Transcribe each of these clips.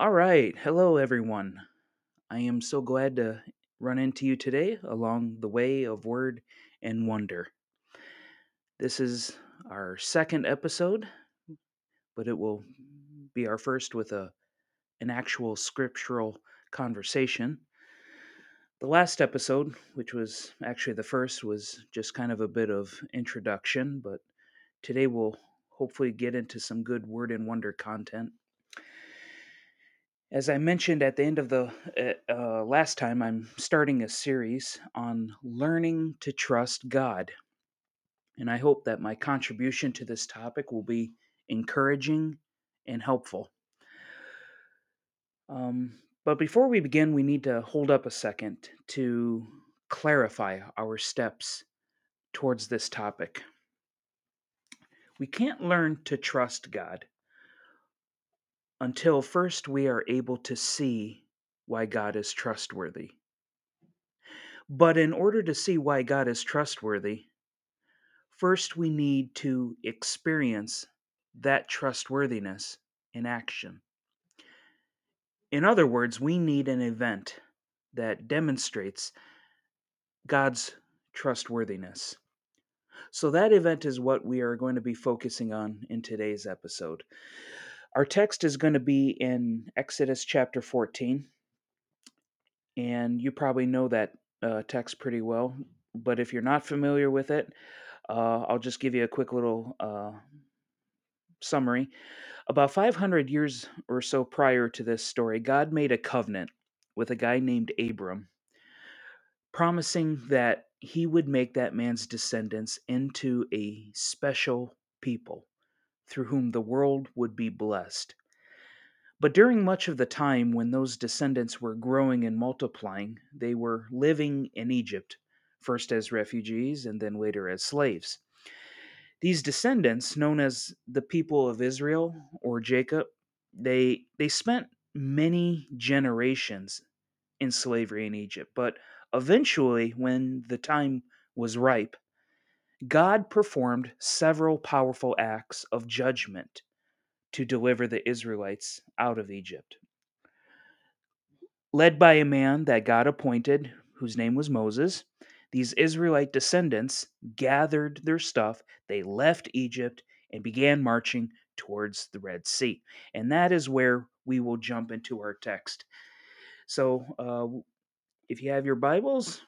All right. Hello, everyone. I am so glad to run into you today along the way of word and wonder. This is our second episode, but it will be our first with a an actual scriptural conversation. The last episode, which was actually the first, was just kind of a bit of introduction, but today we'll hopefully get into some good word and wonder content. As I mentioned at the end of the uh, uh, last time, I'm starting a series on learning to trust God. And I hope that my contribution to this topic will be encouraging and helpful. Um, but before we begin, we need to hold up a second to clarify our steps towards this topic. We can't learn to trust God until first we are able to see why God is trustworthy. But in order to see why God is trustworthy, first we need to experience that trustworthiness in action. In other words, we need an event that demonstrates God's trustworthiness. So, that event is what we are going to be focusing on in today's episode. Our text is going to be in Exodus chapter 14. And you probably know that uh, text pretty well. But if you're not familiar with it, uh, I'll just give you a quick little uh, summary. About 500 years or so prior to this story, God made a covenant with a guy named Abram, promising that he would make that man's descendants into a special people through whom the world would be blessed. But during much of the time when those descendants were growing and multiplying, they were living in Egypt, first as refugees and then later as slaves. These descendants, known as the people of Israel or Jacob, they they spent many generations in slavery in Egypt, but eventually when the time was ripe, God performed several powerful acts of judgment to deliver the Israelites out of Egypt. Led by a man that God appointed, whose name was Moses, these Israelite descendants gathered their stuff, they left Egypt, and began marching towards the Red Sea. And that is where we will jump into our text. So, uh, if you have your Bibles,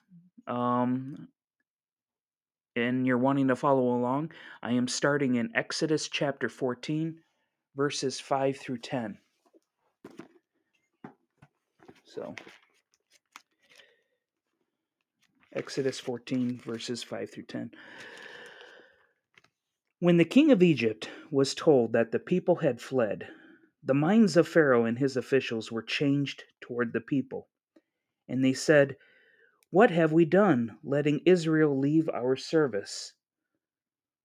um, and you're wanting to follow along, I am starting in Exodus chapter 14, verses 5 through 10. So, Exodus 14, verses 5 through 10. When the king of Egypt was told that the people had fled, the minds of Pharaoh and his officials were changed toward the people. And they said, What have we done, letting Israel leave our service?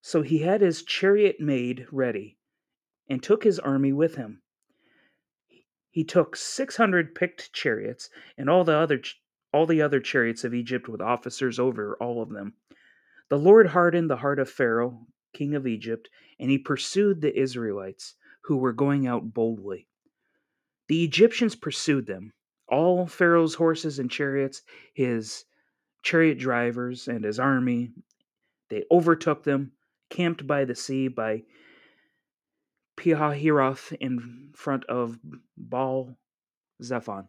So he had his chariot made ready and took his army with him. He took 600 picked chariots and all the other all the other chariots of Egypt with officers over all of them. The Lord hardened the heart of Pharaoh, king of Egypt, and he pursued the Israelites who were going out boldly. The Egyptians pursued them, all Pharaoh's horses and chariots, his chariot drivers and his army. They overtook them, camped by the sea by Pihahiroth in front of Baal Zephon.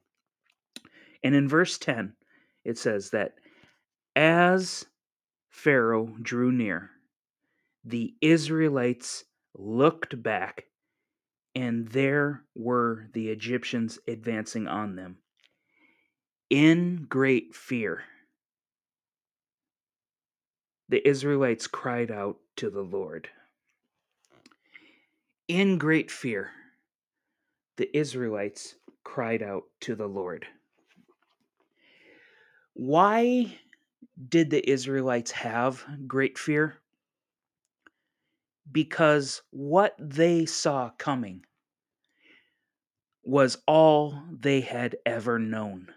And in verse 10, it says that as Pharaoh drew near, the Israelites looked back, and there were the Egyptians advancing on them in great fear. The Israelites cried out to the Lord. In great fear, the Israelites cried out to the Lord. Why did the Israelites have great fear? Because what they saw coming was all they had ever known.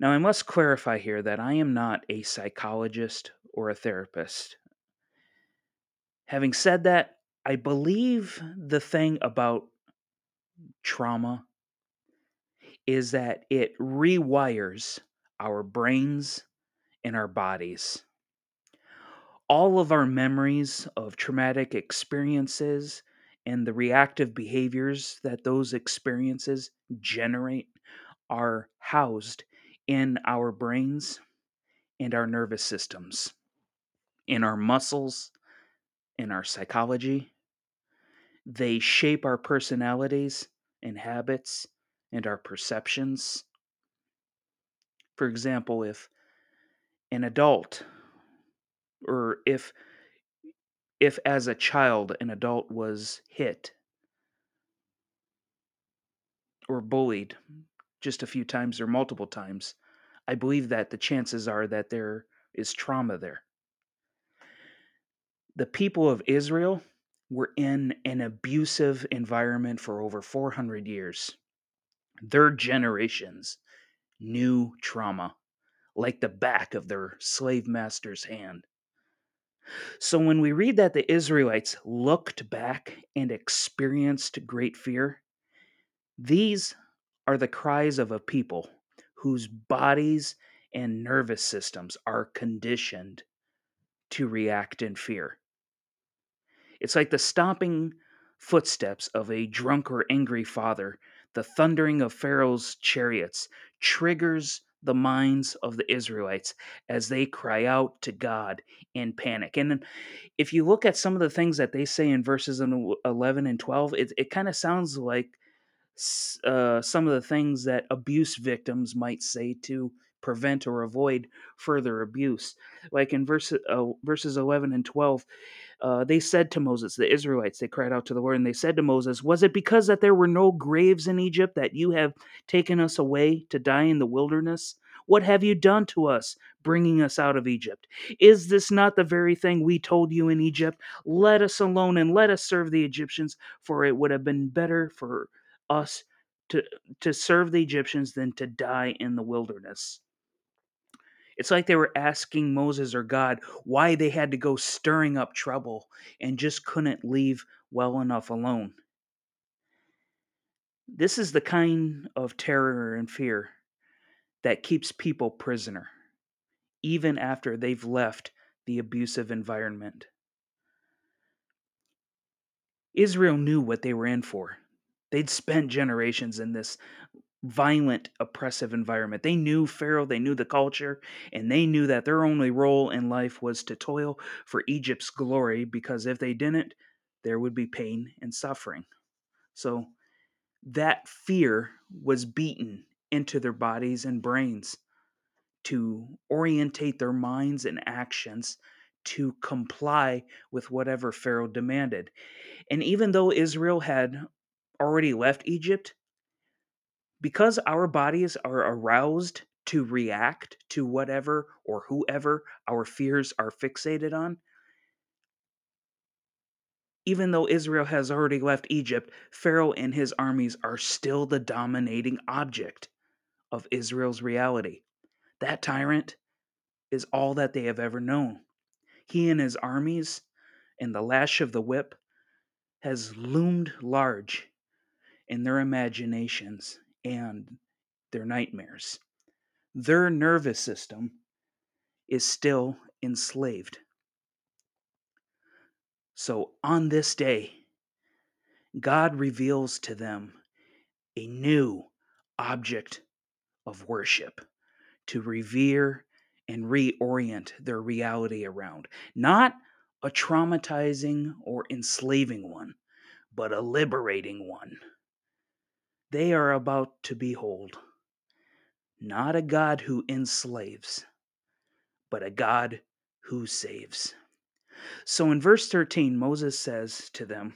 Now, I must clarify here that I am not a psychologist or a therapist. Having said that, I believe the thing about trauma is that it rewires our brains and our bodies. All of our memories of traumatic experiences and the reactive behaviors that those experiences generate are housed in our brains and our nervous systems, in our muscles, in our psychology. They shape our personalities and habits and our perceptions. For example, if an adult or if if as a child an adult was hit or bullied just a few times or multiple times, I believe that the chances are that there is trauma there. The people of Israel were in an abusive environment for over 400 years. Their generations knew trauma like the back of their slave master's hand. So when we read that the Israelites looked back and experienced great fear, these are the cries of a people whose bodies and nervous systems are conditioned to react in fear. It's like the stomping footsteps of a drunk or angry father, the thundering of Pharaoh's chariots triggers the minds of the Israelites as they cry out to God in panic. And if you look at some of the things that they say in verses 11 and 12, it, it kind of sounds like uh, some of the things that abuse victims might say to prevent or avoid further abuse. Like in verse, uh, verses 11 and 12, uh, they said to Moses, the Israelites, they cried out to the Lord, and they said to Moses, Was it because that there were no graves in Egypt that you have taken us away to die in the wilderness? What have you done to us, bringing us out of Egypt? Is this not the very thing we told you in Egypt? Let us alone and let us serve the Egyptians, for it would have been better for us to, to serve the Egyptians than to die in the wilderness. It's like they were asking Moses or God why they had to go stirring up trouble and just couldn't leave well enough alone. This is the kind of terror and fear that keeps people prisoner, even after they've left the abusive environment. Israel knew what they were in for. They'd spent generations in this violent, oppressive environment. They knew Pharaoh, they knew the culture, and they knew that their only role in life was to toil for Egypt's glory because if they didn't, there would be pain and suffering. So that fear was beaten into their bodies and brains to orientate their minds and actions to comply with whatever Pharaoh demanded. And even though Israel had already left Egypt, because our bodies are aroused to react to whatever or whoever our fears are fixated on, even though Israel has already left Egypt, Pharaoh and his armies are still the dominating object of Israel's reality. That tyrant is all that they have ever known. He and his armies and the lash of the whip has loomed large in their imaginations and their nightmares. Their nervous system is still enslaved. So on this day, God reveals to them a new object of worship to revere and reorient their reality around. Not a traumatizing or enslaving one, but a liberating one. They are about to behold not a God who enslaves, but a God who saves. So in verse 13, Moses says to them,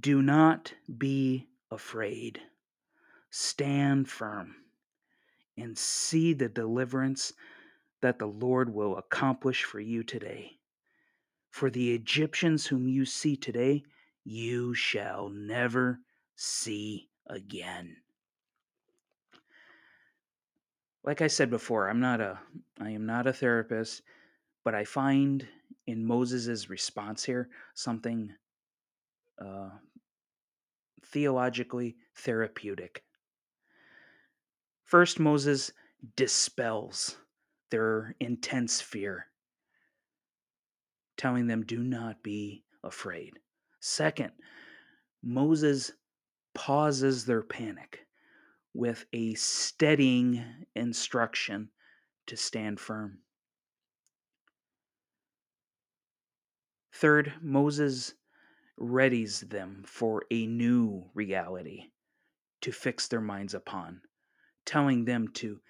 Do not be afraid. Stand firm and see the deliverance that the Lord will accomplish for you today. For the Egyptians whom you see today, you shall never see again. Like I said before, I'm not a I am not a therapist, but I find in Moses' response here something uh, theologically therapeutic. First, Moses dispels their intense fear, telling them, Do not be afraid. Second, Moses pauses their panic with a steadying instruction to stand firm. Third, Moses readies them for a new reality to fix their minds upon, telling them to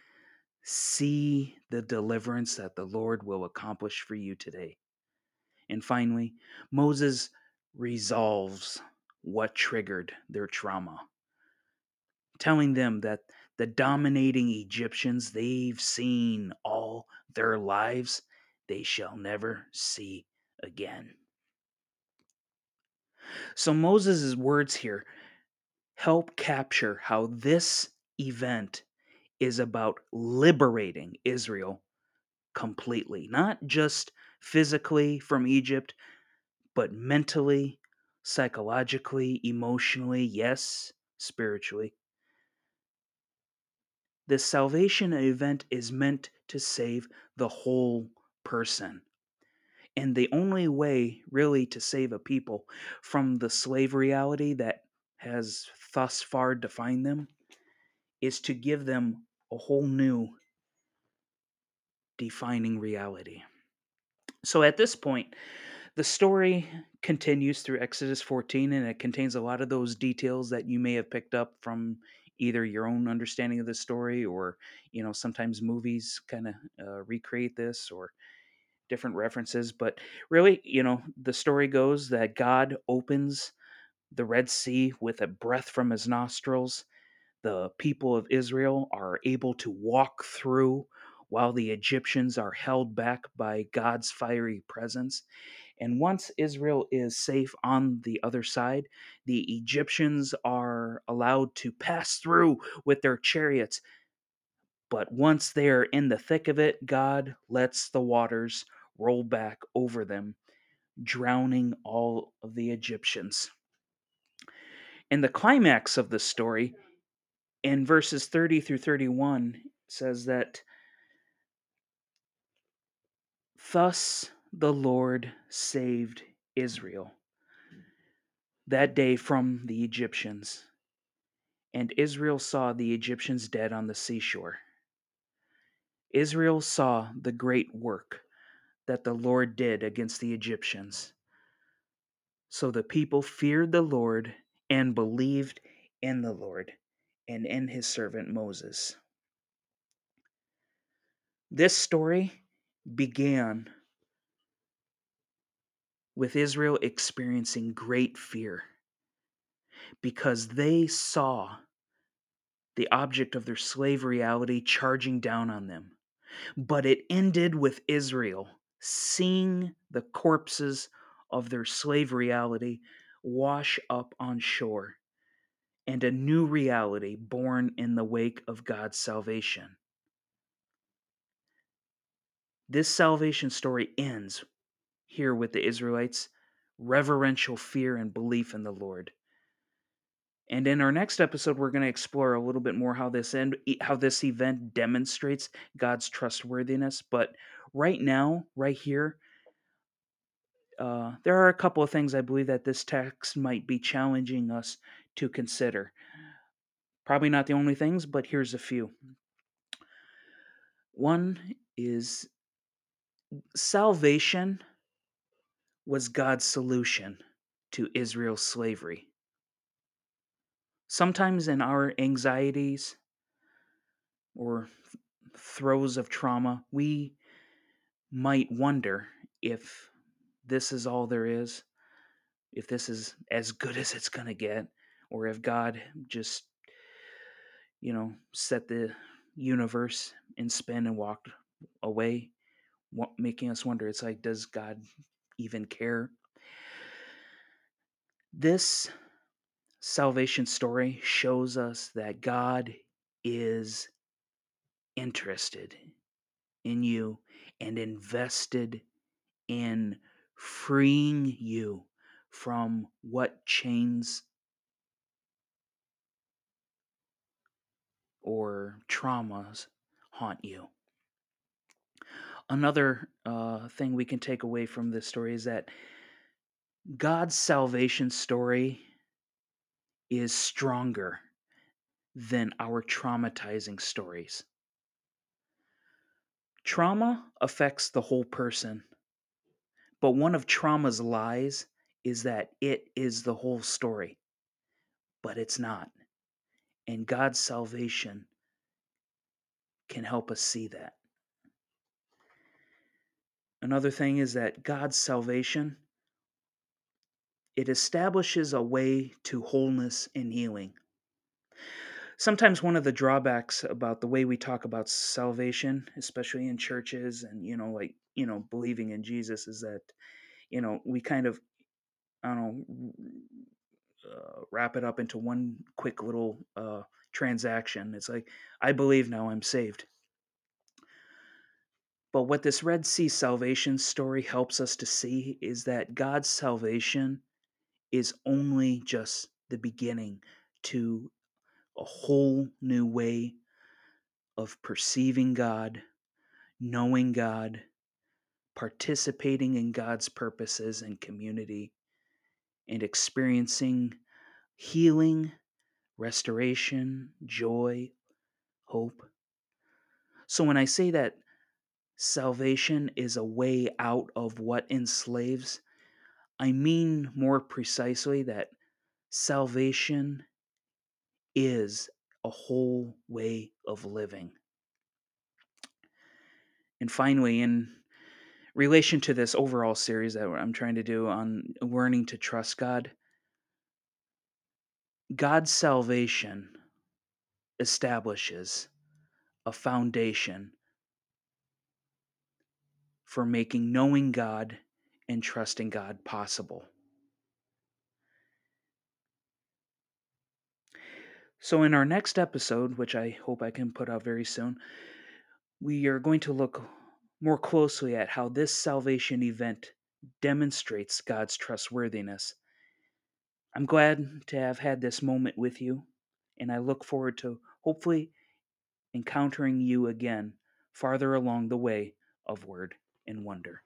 see the deliverance that the Lord will accomplish for you today. And finally, Moses resolves what triggered their trauma, telling them that the dominating Egyptians they've seen all their lives, they shall never see again. So Moses' words here help capture how this event is about liberating Israel completely, not just physically from Egypt, but mentally, psychologically, emotionally, yes, spiritually. The salvation event is meant to save the whole person. And the only way, really, to save a people from the slave reality that has thus far defined them is to give them a whole new defining reality. So at this point, the story continues through Exodus 14, and it contains a lot of those details that you may have picked up from either your own understanding of the story or, you know, sometimes movies kind of uh, recreate this or different references. But really, you know, the story goes that God opens the Red Sea with a breath from his nostrils. The people of Israel are able to walk through while the Egyptians are held back by God's fiery presence. And once Israel is safe on the other side, the Egyptians are allowed to pass through with their chariots. But once they're in the thick of it, God lets the waters roll back over them, drowning all of the Egyptians. And the climax of the story in verses 30 through 31 says that thus the Lord saved Israel that day from the Egyptians. And Israel saw the Egyptians dead on the seashore. Israel saw the great work that the Lord did against the Egyptians. So the people feared the Lord and believed in the Lord and in his servant Moses. This story began with Israel experiencing great fear because they saw the object of their slave reality charging down on them. But it ended with Israel seeing the corpses of their slave reality wash up on shore and a new reality born in the wake of God's salvation. This salvation story ends here with the Israelites' reverential fear and belief in the Lord. And in our next episode, we're going to explore a little bit more how this end, how this event demonstrates God's trustworthiness. But right now, right here, uh, there are a couple of things I believe that this text might be challenging us to consider. Probably not the only things, but here's a few. One is salvation was God's solution to Israel's slavery. Sometimes in our anxieties or throes of trauma, we might wonder if this is all there is, if this is as good as it's going to get, or if God just, you know, set the universe in spin and walked away, making us wonder. It's like, does God even care? This salvation story shows us that God is interested in you and invested in freeing you from what chains or traumas haunt you. Another uh, thing we can take away from this story is that God's salvation story is stronger than our traumatizing stories. Trauma affects the whole person, but one of trauma's lies is that it is the whole story, but it's not. And God's salvation can help us see that. Another thing is that God's salvation it establishes a way to wholeness and healing. Sometimes one of the drawbacks about the way we talk about salvation, especially in churches and you know like, you know, believing in Jesus is that you know, we kind of I don't know uh, wrap it up into one quick little uh, transaction. It's like, I believe now I'm saved. But what this Red Sea salvation story helps us to see is that God's salvation is only just the beginning to a whole new way of perceiving God, knowing God, participating in God's purposes and community, and experiencing healing, restoration, joy, hope. So when I say that salvation is a way out of what enslaves, I mean more precisely that salvation is a whole way of living. And finally, in relation to this overall series that I'm trying to do on learning to trust God, God's salvation establishes a foundation for making knowing God and trusting God possible. So, in our next episode, which I hope I can put out very soon, we are going to look more closely at how this salvation event demonstrates God's trustworthiness. I'm glad to have had this moment with you, and I look forward to hopefully encountering you again farther along the way of Word and Wonder.